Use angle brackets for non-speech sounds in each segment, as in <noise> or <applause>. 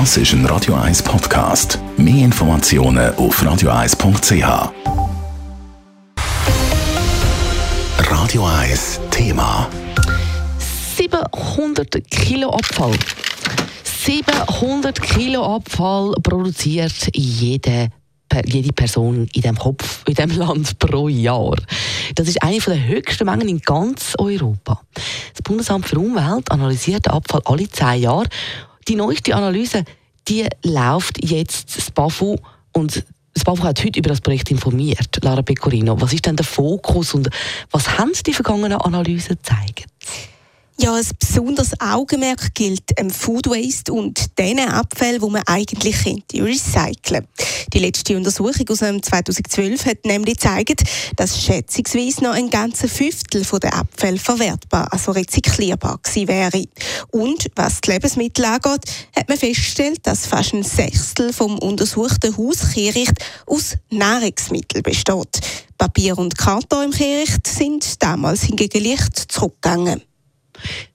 Das ist ein Radio 1 Podcast. Mehr Informationen auf radio1.ch. Radio 1 Thema. 700 Kilo Abfall. 700 Kilo Abfall produziert jede, jede Person in dem Kopf, in dem Land pro Jahr. Das ist eine der höchsten Mengen in ganz Europa. Das Bundesamt für Umwelt analysiert den Abfall alle zehn Jahre. Die neueste Analyse, die läuft jetzt das BAFU und das BAFU hat heute über das Projekt informiert. Lara Pecorino, was ist denn der Fokus und was haben die vergangenen Analysen gezeigt? Ja, ein besonderes Augenmerk gilt dem Food Waste und den Abfällen, die man eigentlich könnte recyceln. Die letzte Untersuchung aus 2012 hat nämlich gezeigt, dass schätzungsweise noch ein ganzer Fünftel der Abfälle verwertbar, also rezyklierbar gewesen wäre. Und was die Lebensmittel angeht, hat man festgestellt, dass fast ein Sechstel vom untersuchten Hauskehricht aus Nahrungsmitteln besteht. Papier und Karton im Kehricht sind damals hingegen leicht zurückgegangen.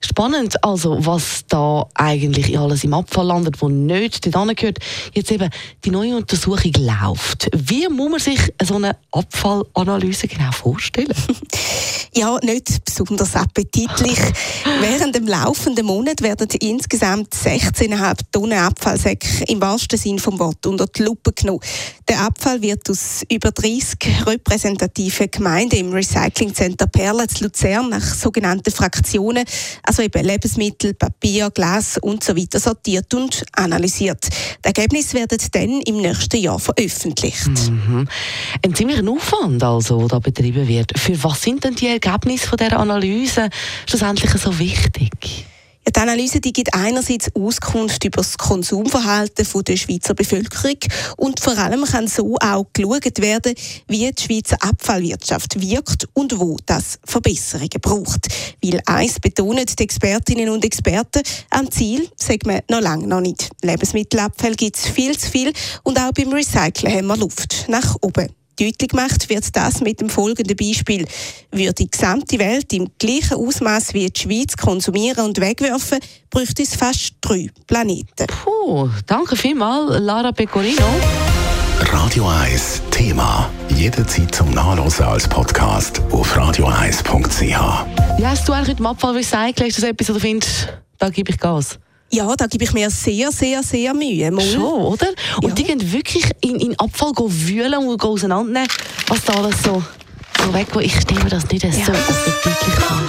Spannend, also was da eigentlich alles im Abfall landet, wo nicht dort gehört. Jetzt eben die neue Untersuchung läuft. Wie muss man sich so eine Abfallanalyse genau vorstellen? <laughs> ja, nicht besonders appetitlich. <laughs> Während dem laufenden Monat werden insgesamt 16,5 Tonnen Abfallsäcke im wahrsten Sinn vom Wort unter die Lupe genommen. Der Abfall wird aus über 30 repräsentativen Gemeinden im Recyclingcenter Perla zu Luzern nach sogenannten Fraktionen also eben Lebensmittel, Papier, Glas und so weiter sortiert und analysiert. Die Ergebnisse werden dann im nächsten Jahr veröffentlicht. Mhm. Ein ziemlicher Aufwand, also, der da betrieben wird. Für was sind denn die Ergebnisse von der Analyse schlussendlich so wichtig? Die Analyse die gibt einerseits Auskunft über das Konsumverhalten der Schweizer Bevölkerung und vor allem kann so auch geschaut werden, wie die Schweizer Abfallwirtschaft wirkt und wo das Verbesserungen braucht. Weil eins betonen die Expertinnen und Experten, am Ziel sagt man noch lange noch nicht. Lebensmittelabfall gibt es viel zu viel und auch beim Recyceln haben wir Luft nach oben. Deutlich gemacht wird das mit dem folgenden Beispiel. Würde die gesamte Welt im gleichen Ausmaß wie die Schweiz konsumieren und wegwerfen, bräuchte es fast drei Planeten. Puh, danke vielmals, Lara Pecorino. Radio 1 Thema. Jederzeit zum Nachlesen als Podcast auf radio1.ch. Wie hast du eigentlich mit dem Abfall recyceln? Ist das etwas, was du findest, da gebe ich Gas? Ja, da gebe ich mir sehr, sehr, sehr Mühe. Mal. Schon, oder? Und ja. die gehen wirklich in, in Abfall wühlen und auseinandernehmen, was da alles so, so weg Ich stelle mir das nicht ja. so appetitlich vor.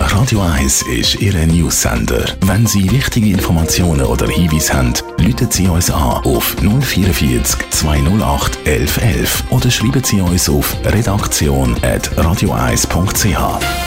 Radio 1 ist Ihre News-Sender. Wenn Sie wichtige Informationen oder Hinweise haben, rufen Sie uns an auf 044 208 1111 oder schreiben Sie uns auf redaktion.radio1.ch.